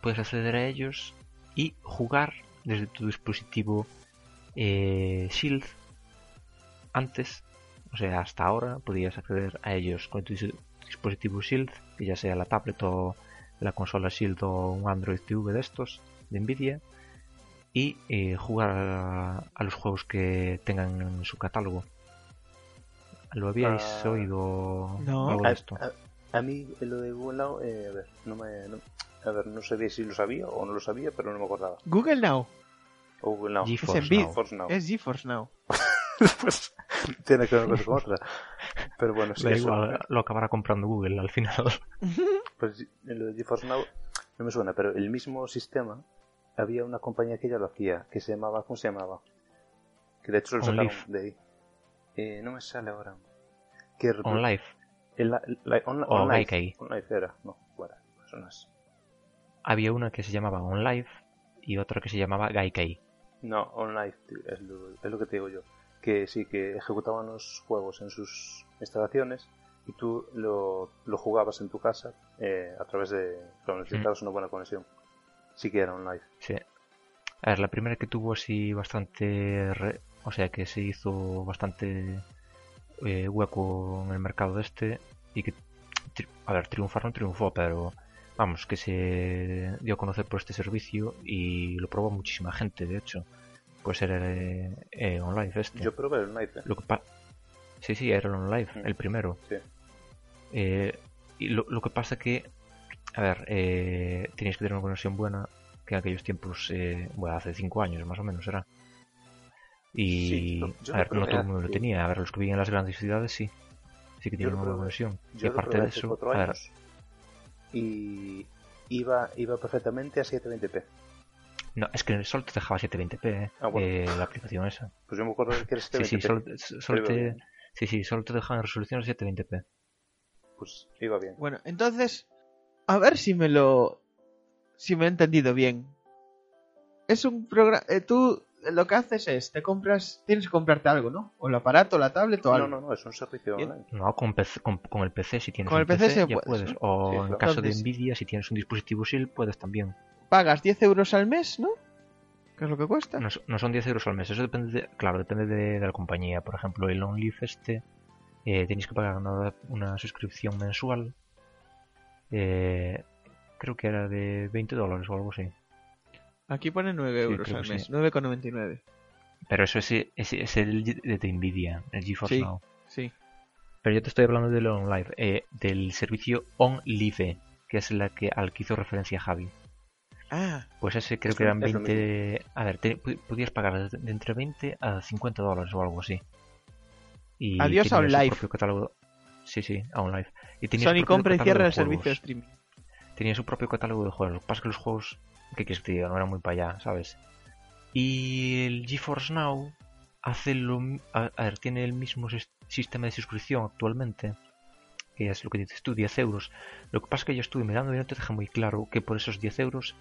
puedes acceder a ellos y jugar desde tu dispositivo eh, Shield antes o sea, hasta ahora podías acceder a ellos con tu dis- dispositivo Shield, que ya sea la tablet o la consola Shield o un Android TV de estos, de Nvidia, y eh, jugar a, a los juegos que tengan en su catálogo. ¿Lo habíais Ah, oído no. algo A, de esto? a- a mí lo de Google Now, eh, a ver, no me, no- a ver, no sabía si lo sabía o no lo sabía, pero no me acordaba. Google Now. O Google Now. GeForce Es. Now. GeForce Now. Es GeForce Now. Pues, tiene que ver una cosa con otra. Pero bueno, sí, Da eso, igual, lo acabará comprando Google al final. Pues lo de GeForce Now no me suena, pero el mismo sistema había una compañía que ya lo hacía, que se llamaba, ¿cómo se llamaba? Que de hecho lo sacaron de ahí. Eh, no me sale ahora. Que repro- OnLive. el- on- O. OnLive era, no, fuera, es. Había una que se llamaba OnLive y otra que se llamaba Gaikai. No, es lo, es lo que te digo yo. Que sí, que ejecutaban los juegos en sus instalaciones y tú lo, lo jugabas en tu casa eh, a través de. Cuando necesitabas una buena conexión. Sí que era OnLive. Sí. A ver, la primera que tuvo así bastante... re- O sea, que se hizo bastante eh, hueco en el mercado de este y que... tri- A ver, triunfar no triunfó, pero... Vamos, que se dio a conocer por este servicio y lo probó muchísima gente, de hecho. Pues era eh, eh, online este. Yo probé el OnLive. ¿eh? Lo que pa- sí, sí, era el online, Mm. el primero. Sí. Eh, y lo, lo que pasa que, a ver, eh, tenéis que tener una conexión buena, que en aquellos tiempos, eh, bueno, hace 5 años más o menos era. Y, Sí, a ver, no todo el mundo lo tenía. A ver, los que vivían en las grandes ciudades sí. Sí que tienen una buena conexión. y Yo aparte de eso, a ver, y iba, iba perfectamente a 720p. No, es que solo te dejaba 720p eh, Ah, bueno. eh, la aplicación esa. Pues yo me acuerdo que era Sí, sí, 720p. solo, solo te, sí, sí, solo te dejaban resolución 720p. Pues iba bien. Bueno, entonces, a ver si me lo. Si me he entendido bien. Es un programa. tú lo que haces es, te compras. Tienes que comprarte algo, ¿no? O el aparato, la tablet o No, algo. no, no, es un servicio Bien. online. No, con, PC con, con el PC, si tienes Con el PC se ya puedes, puedes. ¿no? O Sí, en caso de Nvidia, si tienes un dispositivo SIL, puedes también. Pagas 10 euros al mes, ¿no? ¿Qué es lo que cuesta? No, son 10 euros al mes, eso depende, de, claro, depende de, de la compañía. Por ejemplo, el OnLive este, eh, tenéis que pagar una, una suscripción mensual. eh, creo que era de 20 dólares o algo así. Aquí pone 9 Sí, euros al mes, sí. 9,99. Pero eso es, es, es el de, de Nvidia, el GeForce Sí. Now. Sí. Pero yo te estoy hablando del OnLive, eh, del servicio OnLive, que es la que, al que hizo referencia Javi. Ah, Pues ese creo Es que eran es lo 20... A ver, te- podías pagar de entre 20 a 50 dólares o algo así. Y Adiós a su OnLive. Sí, sí, a OnLive. Y tenía Sony compra y cierra el servicio de streaming. Tenía su propio catálogo de juegos. Lo que pasa es que los juegos, ¿qué quieres que te diga? No eran muy para allá, ¿sabes? Y el GeForce Now hace lo... A, a ver, tiene el mismo sis- sistema de suscripción actualmente. Que es lo que dices tú, 10 euros. Lo que pasa es que yo estuve mirando y no te deja muy claro que por esos 10 euros,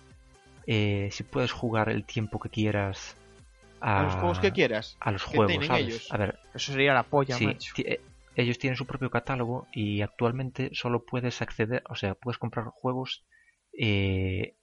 eh, si puedes jugar el tiempo que quieras a, A los juegos que quieras. a los juegos, ellos. A ver, Eso sería la polla, sí, macho. eh, ellos tienen su propio catálogo y actualmente solo puedes acceder, o sea, puedes comprar juegos eh,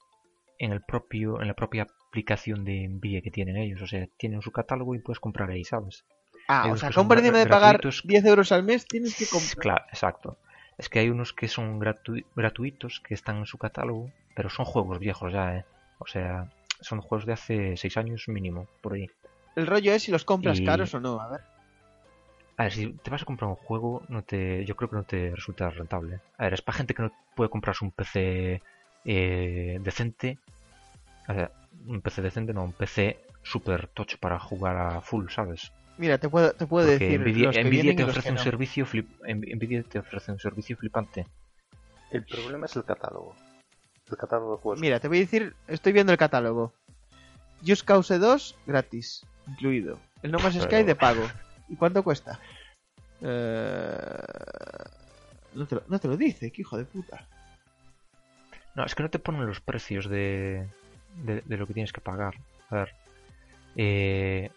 en el propio, en la propia aplicación de Nvidia que tienen ellos, o sea, tienen su catálogo y puedes comprar ahí, ¿sabes? Ah, hay o sea, encima de pagar gratuitos. 10 euros al mes tienes que comprar. Claro, exacto. Es que hay unos que son gratu- gratuitos que están en su catálogo, pero son juegos viejos ya, ¿eh? O sea, son juegos de hace 6 años mínimo, por ahí. El rollo es si los compras Y- caros o no. A ver. A ver, si te vas a comprar un juego, no te, yo creo que no te resulta rentable. A ver, es para gente que no puede comprarse un PC eh, decente. O sea, un PC decente, no, un PC super tocho para jugar a full, ¿sabes? Mira, te puedo, te puedo decir. Nvidia, los que Nvidia vienen te ofrece un no. servicio flip, Nv- Nvidia te ofrece un servicio flipante. El problema es el catálogo. El catálogo de juegos. Mira, te voy a decir. Estoy viendo el catálogo. Just Cause 2 gratis, incluido. El No Man's Pero- Sky de pago. ¿Y cuánto cuesta? Eh... No, te lo, no te lo dice, qué hijo de puta. No, es que no te ponen los precios de, de, de lo que tienes que pagar. A ver. eh,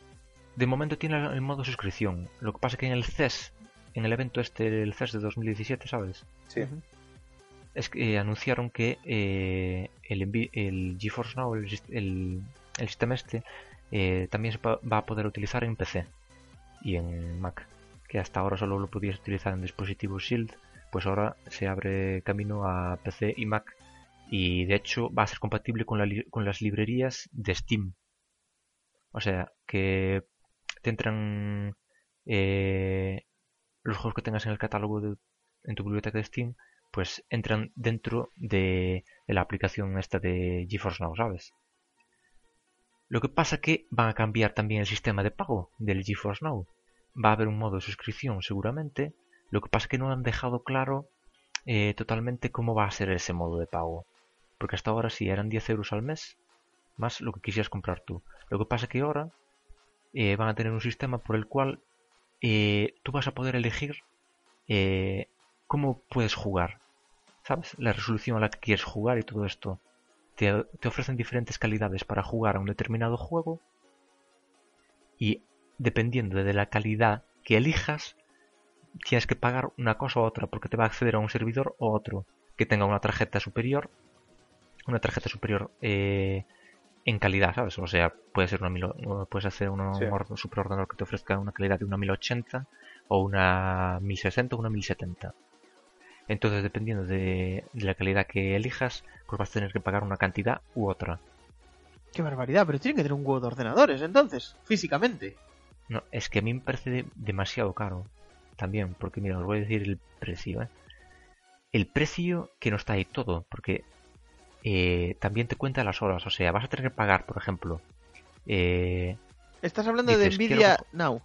de momento tiene el modo suscripción. Lo que pasa que en el CES, en el evento este, el CES de 2017, ¿sabes? Sí. Ujú. Es que eh, anunciaron que eh, el, el GeForce Now, el, el, sistema este, eh, también se va a poder utilizar en PC y en Mac. Que hasta ahora solo lo podías utilizar en dispositivos Shield, pues ahora se abre camino a PC y Mac. Y de hecho va a ser compatible con, con las librerías de Steam. O sea, que te entran eh, los juegos que tengas en el catálogo de, en tu biblioteca de Steam, pues entran dentro de, la aplicación esta de GeForce Now, ¿sabes? Lo que pasa que van a cambiar también el sistema de pago del GeForce Now. Va a haber un modo de suscripción seguramente. Lo que pasa que no han dejado claro eh, totalmente cómo va a ser ese modo de pago. Porque hasta ahora sí eran 10 euros al mes, más lo que quisieras comprar tú. Lo que pasa que ahora eh, van a tener un sistema por el cual eh, tú vas a poder elegir cómo puedes jugar. ¿Sabes? La resolución a la que quieres jugar y todo esto. Te, te ofrecen diferentes calidades para jugar a un determinado juego. Y dependiendo de la calidad que elijas, tienes que pagar una cosa u otra, porque te va a acceder a un servidor o otro que tenga una tarjeta superior. Una tarjeta superior eh, en calidad, ¿sabes? O sea, puede ser una mil- puedes hacer Sí. un or- superordenador que te ofrezca una calidad de una 1080 o una 1060 o una 1070. Entonces, dependiendo de, de la calidad que elijas, pues vas a tener que pagar una cantidad u otra. Qué barbaridad, pero tienen que tener un huevo de ordenadores entonces, físicamente. No, es que a mí me parece de- demasiado caro. También, porque mira, os voy a decir el precio, ¿eh? El precio que no está ahí todo, porque eh, también te cuenta las horas. O sea, vas a tener que pagar, por ejemplo, eh, Estás hablando Dices, de Nvidia Now.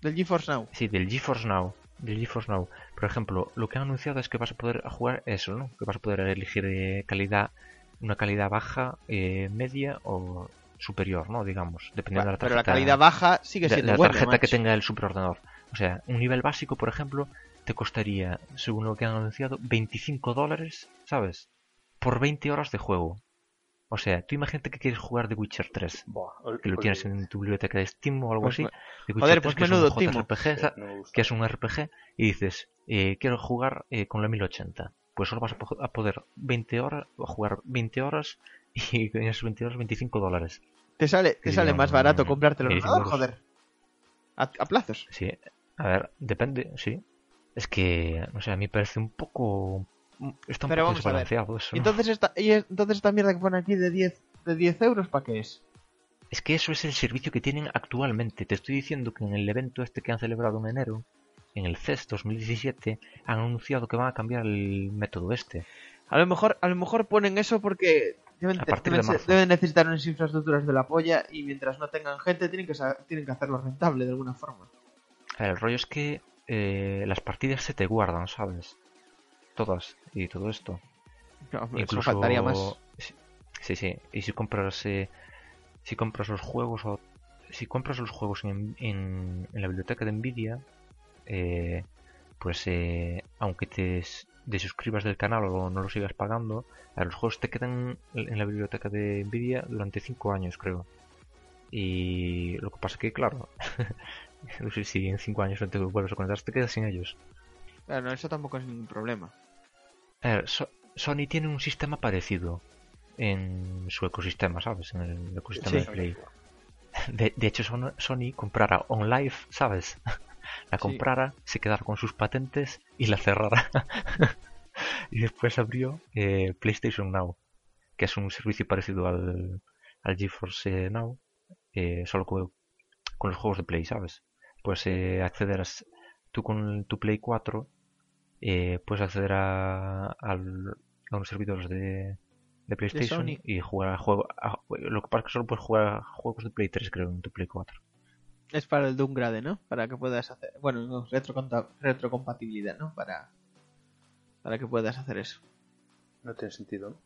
Del GeForce Now. Sí, del GeForce Now. Del GeForce Now. Por ejemplo, lo que han anunciado es que vas a poder jugar eso, ¿no? Que vas a poder elegir eh, calidad una calidad baja, eh, media o superior, ¿no? Digamos, dependiendo de la Pero tarjeta. la calidad baja sigue de- de siendo la buena, tarjeta que tenga el superordenador. O sea, un nivel básico, por ejemplo, te costaría, según lo que han anunciado, 25 dólares, ¿sabes? Por 20 horas de juego. O sea, tú imagínate que quieres jugar The Witcher 3, Buah, que lo tienes en tu biblioteca de Steam o algo Pues así. me- The Witcher joder, 3, pues que es un menudo timo. JRPG, no que es un RPG, y dices, eh, quiero jugar eh, con la 1080. Pues solo vas a, po- a poder 20 horas, a jugar 20 horas y en esas 20 horas 25 dólares. Te sale, te sale más barato comprarte el eh, ordenador, euros. joder. A, a plazos. Sí, a ver, depende, sí. Es que, no sé, a mí me parece un poco... Está un Pero poco vamos a ver. desbalanceado eso, Y entonces esta, y es- entonces esta mierda que pone aquí de 10, de 10 euros, ¿para qué es? Es que eso es el servicio que tienen actualmente. Te estoy diciendo que en el evento este que han celebrado en enero, en el CES 2017, han anunciado que van a cambiar el método este. A lo mejor, a lo mejor ponen eso porque deben, de necesitar unas infraestructuras de la polla y mientras no tengan gente tienen que, tienen que hacerlo rentable de alguna forma. A ver, el rollo es que eh, las partidas se te guardan, ¿sabes? Todas y todo esto. No, eso Incluso faltaría más. Sí, sí, sí. Y si compras eh, si compras los juegos o si compras los juegos en, en, en la biblioteca de Nvidia, eh, pues eh, aunque te desuscribas del canal o no lo sigas pagando, a los juegos te quedan en la biblioteca de Nvidia durante 5 años, creo. Y lo que pasa que, claro, si en 5 años no te vuelves a conectar, te quedas sin ellos. Claro, no, eso tampoco es ningún problema. So- Sony tiene un sistema parecido en su ecosistema, ¿sabes? En el ecosistema Sí. de Play. De, de hecho, Son- Sony comprara OnLive, ¿sabes? La Sí. comprara, se quedara con sus patentes y la cerrara. y después abrió eh, PlayStation Now, que es un servicio parecido al, al GeForce Now, eh, solo con, con los juegos de Play, ¿sabes? Pues eh, accederás tú con tu Play 4 eh, puedes acceder a, a unos servidores de, de PlayStation y jugar a juegos. Lo que pasa es que solo puedes jugar a juegos de Play 3, creo, en tu Play 4. Es para el downgrade, ¿no? Para que puedas hacer... Bueno, no, retrocompatibilidad, ¿no? Para, para que puedas hacer eso. No tiene sentido, ¿no?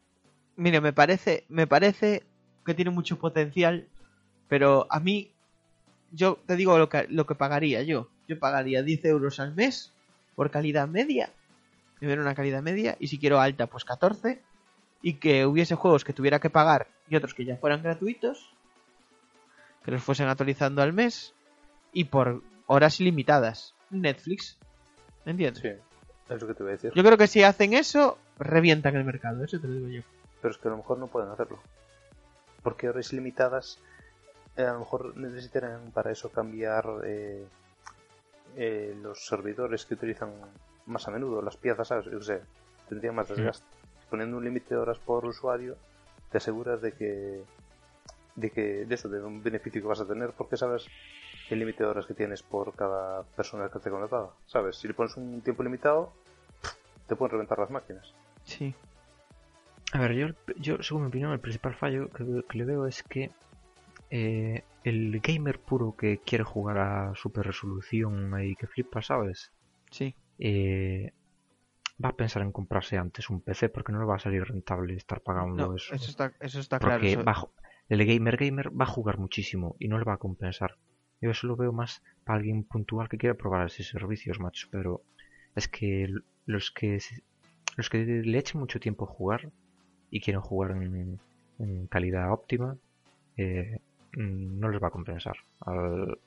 Mire, me parece, me parece que tiene mucho potencial, pero a mí, yo te digo lo que, lo que pagaría yo. Yo pagaría 10 euros al mes por calidad media, primero una calidad media, y si quiero alta, pues 14, y que hubiese juegos que tuviera que pagar y otros que ya fueran gratuitos, que los fuesen actualizando al mes, y por horas ilimitadas. Netflix, ¿me entiendes? Sí, es lo que te voy a decir. Yo creo que si hacen eso, revientan el mercado, eso te lo digo yo. Pero es que a lo mejor no pueden hacerlo. Porque horas limitadas, eh, a lo mejor necesitarán para eso cambiar eh, eh, los servidores que utilizan más a menudo, las piezas, ¿sabes? Yo sé, tendría más desgaste. Poniendo un límite de horas por usuario, te aseguras de que de que de eso, de un beneficio que vas a tener, porque sabes el límite de horas que tienes por cada persona que te conectada, ¿sabes? Si le pones un tiempo limitado, te pueden reventar las máquinas. Sí. A ver, yo, yo según mi opinión, el principal fallo que, que le veo es que eh, el gamer puro que quiere jugar a super resolución y que flipa, ¿sabes? Sí. Eh, va a pensar en comprarse antes un PC porque no le va a salir rentable estar pagando No, eso. eso está, eso está claro. porque eso- va el gamer gamer va a jugar muchísimo y no le va a compensar. Yo eso lo veo más para alguien puntual que quiere probar esos servicios, macho. Pero es que los que los que le echen mucho tiempo a jugar y quieren jugar en, calidad óptima, eh, mm, no les va a compensar al-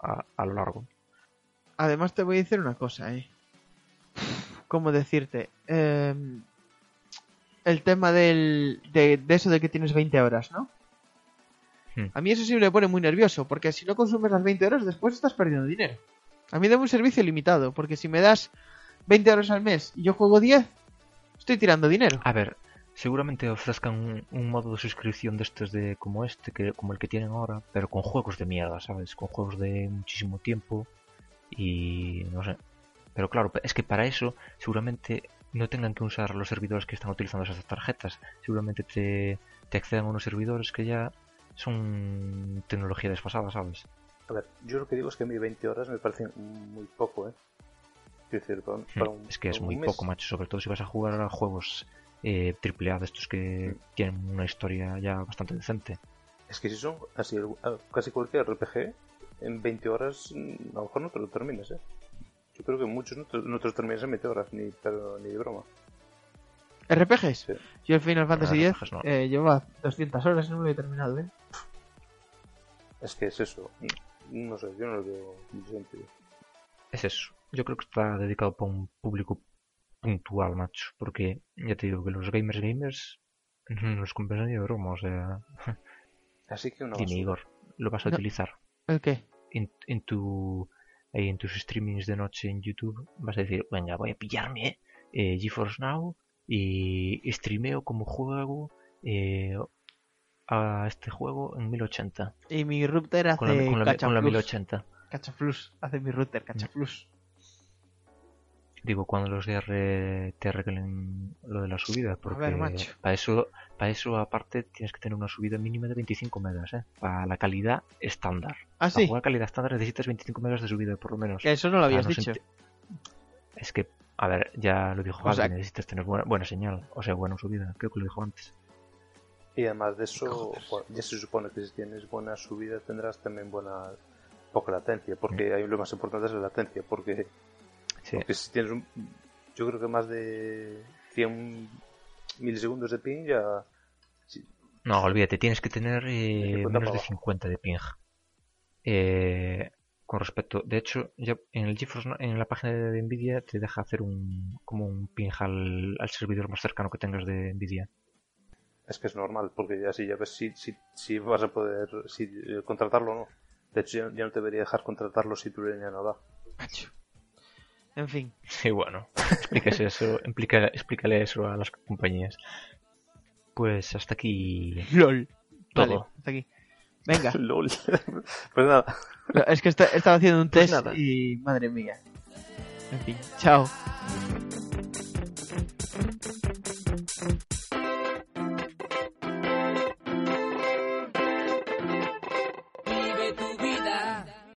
a, lo largo. Además te voy a decir una cosa, eh. ¿Cómo decirte? Em, el tema del, de, de eso de que tienes 20 horas, ¿no? Hmm. A mí eso sí me pone muy nervioso, porque si no consumes las 20 horas, después estás perdiendo dinero. A mí dame un servicio limitado, porque si me das 20 horas al mes y yo juego 10, estoy tirando dinero. A ver, seguramente ofrezcan un, un modo de suscripción de estos de como este, que como el que tienen ahora, pero con juegos de mierda, ¿sabes? Con juegos de muchísimo tiempo y no sé. Pero claro, es que para eso seguramente no tengan que usar los servidores que están utilizando esas tarjetas. Seguramente te, te accedan a unos servidores que ya son tecnología desfasada, ¿sabes? A ver, yo lo que digo es que a mí 20 horas me parecen muy poco, ¿eh? Quiero decir, para un, para un- es que es muy mes, poco, macho, sobre todo si vas a jugar a juegos eh, triple A de estos que tienen una historia ya bastante decente. Es que si son así, ah, casi cualquier RPG, en 20 horas a lo mejor no te lo terminas, ¿eh? Yo creo que muchos no te, no te los terminas en 20 horas, ni, pero, ni de broma. ¿RPGs? Sí. Yo el Final Fantasy X no. eh, lleva 200 horas y no lo he terminado, ¿eh? Es que es eso. No sé, yo no lo veo sentido. Es eso. Yo creo que está dedicado para un público puntual, macho. Porque ya te digo que los gamers gamers no los compensa ni de broma. O sea, Así que una dime. Igor, lo vas a No. utilizar ¿El qué? en, en tu ahí en tus streamings de noche en YouTube. Vas a decir, venga, voy a pillarme eh, GeForce Now y streameo como juego eh, a este juego en 1080. Y mi router hace Con la, con la, con la cachaflus. 1080. Cachaflus. Hace mi router cachaflus. Digo, cuando los DR te arreglen lo de la subida, porque ver, macho. para eso, para eso aparte tienes que tener una subida mínima de 25 megas, ¿eh? Para la calidad estándar. Ah, Para sí. jugar calidad estándar necesitas 25 megas de subida por lo menos. Que eso no lo habías Ah, no dicho. Es que, a ver, ya lo dijo O sea- Javi, necesitas tener buena, buena señal, o sea, buena subida, creo que lo dijo antes. Y además de eso, ya se supone que si tienes buena subida tendrás también buena poca latencia, porque ahí lo más importante es la latencia, porque, Sí, porque si tienes un, yo creo que más de 100 milisegundos de ping ya sí, No, olvídate, tienes que tener eh, 50 menos de abajo. 50 de ping. Eh, con respecto, de hecho, ya en el GeForce, en la página de Nvidia te deja hacer un como un ping al, al servidor más cercano que tengas de Nvidia. es que es normal, porque ya así ya ves si, si, si vas a poder si, eh, contratarlo o no. De hecho, ya, ya no te debería dejar contratarlo si tu línea no da. Macho. En fin. Sí, bueno, eso, explica- explícale eso a las compañías. Pues hasta aquí LOL. todo. Vale, hasta aquí. Venga. LOL. pues nada, No, Es que esta- estaba haciendo un Pues test y madre mía. En fin, chao.